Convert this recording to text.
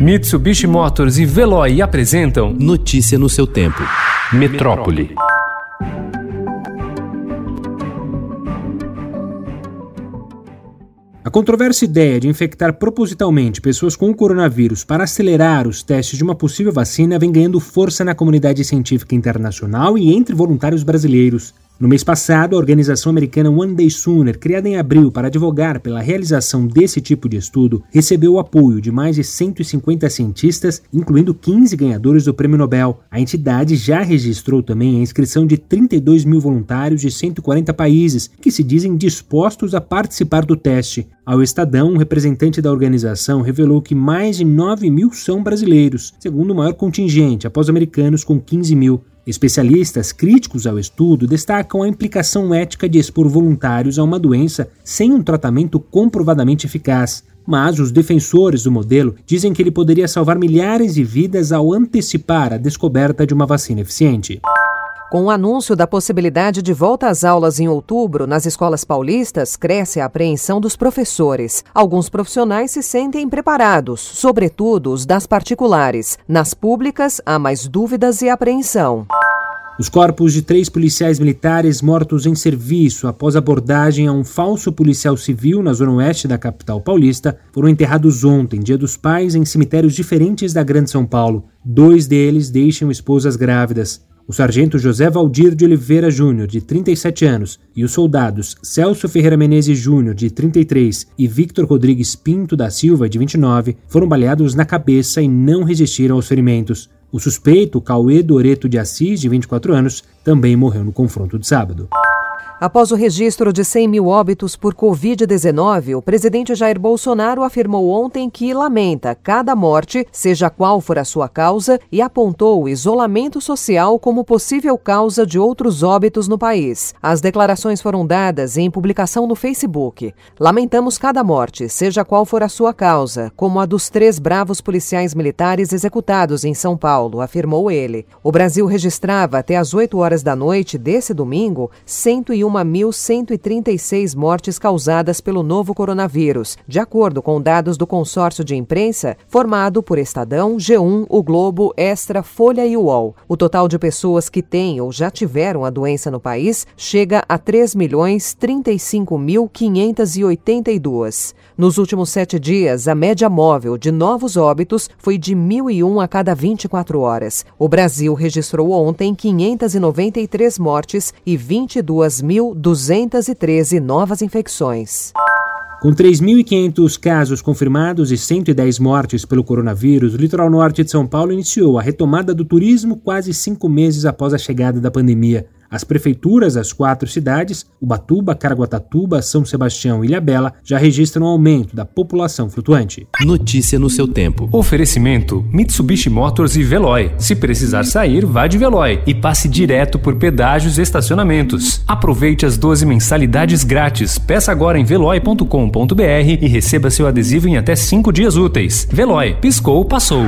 Mitsubishi Motors e Veloy apresentam Notícia no seu tempo. Metrópole. A controversa ideia de infectar propositalmente pessoas com o coronavírus para acelerar os testes de uma possível vacina vem ganhando força na comunidade científica internacional e entre voluntários brasileiros. No mês passado, a organização americana One Day Sooner, criada em abril para advogar pela realização desse tipo de estudo, recebeu o apoio de mais de 150 cientistas, incluindo 15 ganhadores do Prêmio Nobel. A entidade já registrou também a inscrição de 32 mil voluntários de 140 países que se dizem dispostos a participar do teste. Ao Estadão, um representante da organização revelou que mais de 9 mil são brasileiros, segundo o maior contingente, após americanos com 15 mil. Especialistas críticos ao estudo destacam a implicação ética de expor voluntários a uma doença sem um tratamento comprovadamente eficaz. Mas os defensores do modelo dizem que ele poderia salvar milhares de vidas ao antecipar a descoberta de uma vacina eficiente. Com o anúncio da possibilidade de volta às aulas em outubro nas escolas paulistas, cresce a apreensão dos professores. Alguns profissionais se sentem preparados, sobretudo os das particulares. Nas públicas, há mais dúvidas e apreensão. Os corpos de três policiais militares mortos em serviço após abordagem a um falso policial civil na zona oeste da capital paulista foram enterrados ontem, Dia dos Pais, em cemitérios diferentes da Grande São Paulo. Dois deles deixam esposas grávidas. O sargento José Valdir de Oliveira Júnior, de 37 anos, e os soldados Celso Ferreira Menezes Júnior, de 33, e Victor Rodrigues Pinto da Silva, de 29, foram baleados na cabeça e não resistiram aos ferimentos. O suspeito, Cauê Doreto de Assis, de 24 anos, também morreu no confronto de sábado. Após o registro de 100 mil óbitos por Covid-19, o presidente Jair Bolsonaro afirmou ontem que lamenta cada morte, seja qual for a sua causa, e apontou o isolamento social como possível causa de outros óbitos no país. As declarações foram dadas em publicação no Facebook. Lamentamos cada morte, seja qual for a sua causa, como a dos três bravos policiais militares executados em São Paulo, afirmou ele. O Brasil registrava até às 8 horas da noite desse domingo 101 1.136 mortes causadas pelo novo coronavírus, de acordo com dados do consórcio de imprensa formado por Estadão, G1, O Globo, Extra, Folha e UOL. O total de pessoas que têm ou já tiveram a doença no país chega a 3.035.582. Nos últimos sete dias, a média móvel de novos óbitos foi de 1.001 a cada 24 horas. O Brasil registrou ontem 593 mortes e 22 mil 1.213 novas infecções. Com 3.500 casos confirmados e 110 mortes pelo coronavírus, o litoral norte de São Paulo iniciou a retomada do turismo quase cinco meses após a chegada da pandemia. As prefeituras das quatro cidades, Ubatuba, Caraguatatuba, São Sebastião e Ilhabela, já registram um aumento da população flutuante. Notícia no seu tempo. Oferecimento: Mitsubishi Motors e Veloy. Se precisar sair, vá de Veloy e passe direto por pedágios e estacionamentos. Aproveite as 12 mensalidades grátis. Peça agora em veloy.com.br e receba seu adesivo em até 5 dias úteis. Veloy, piscou, passou.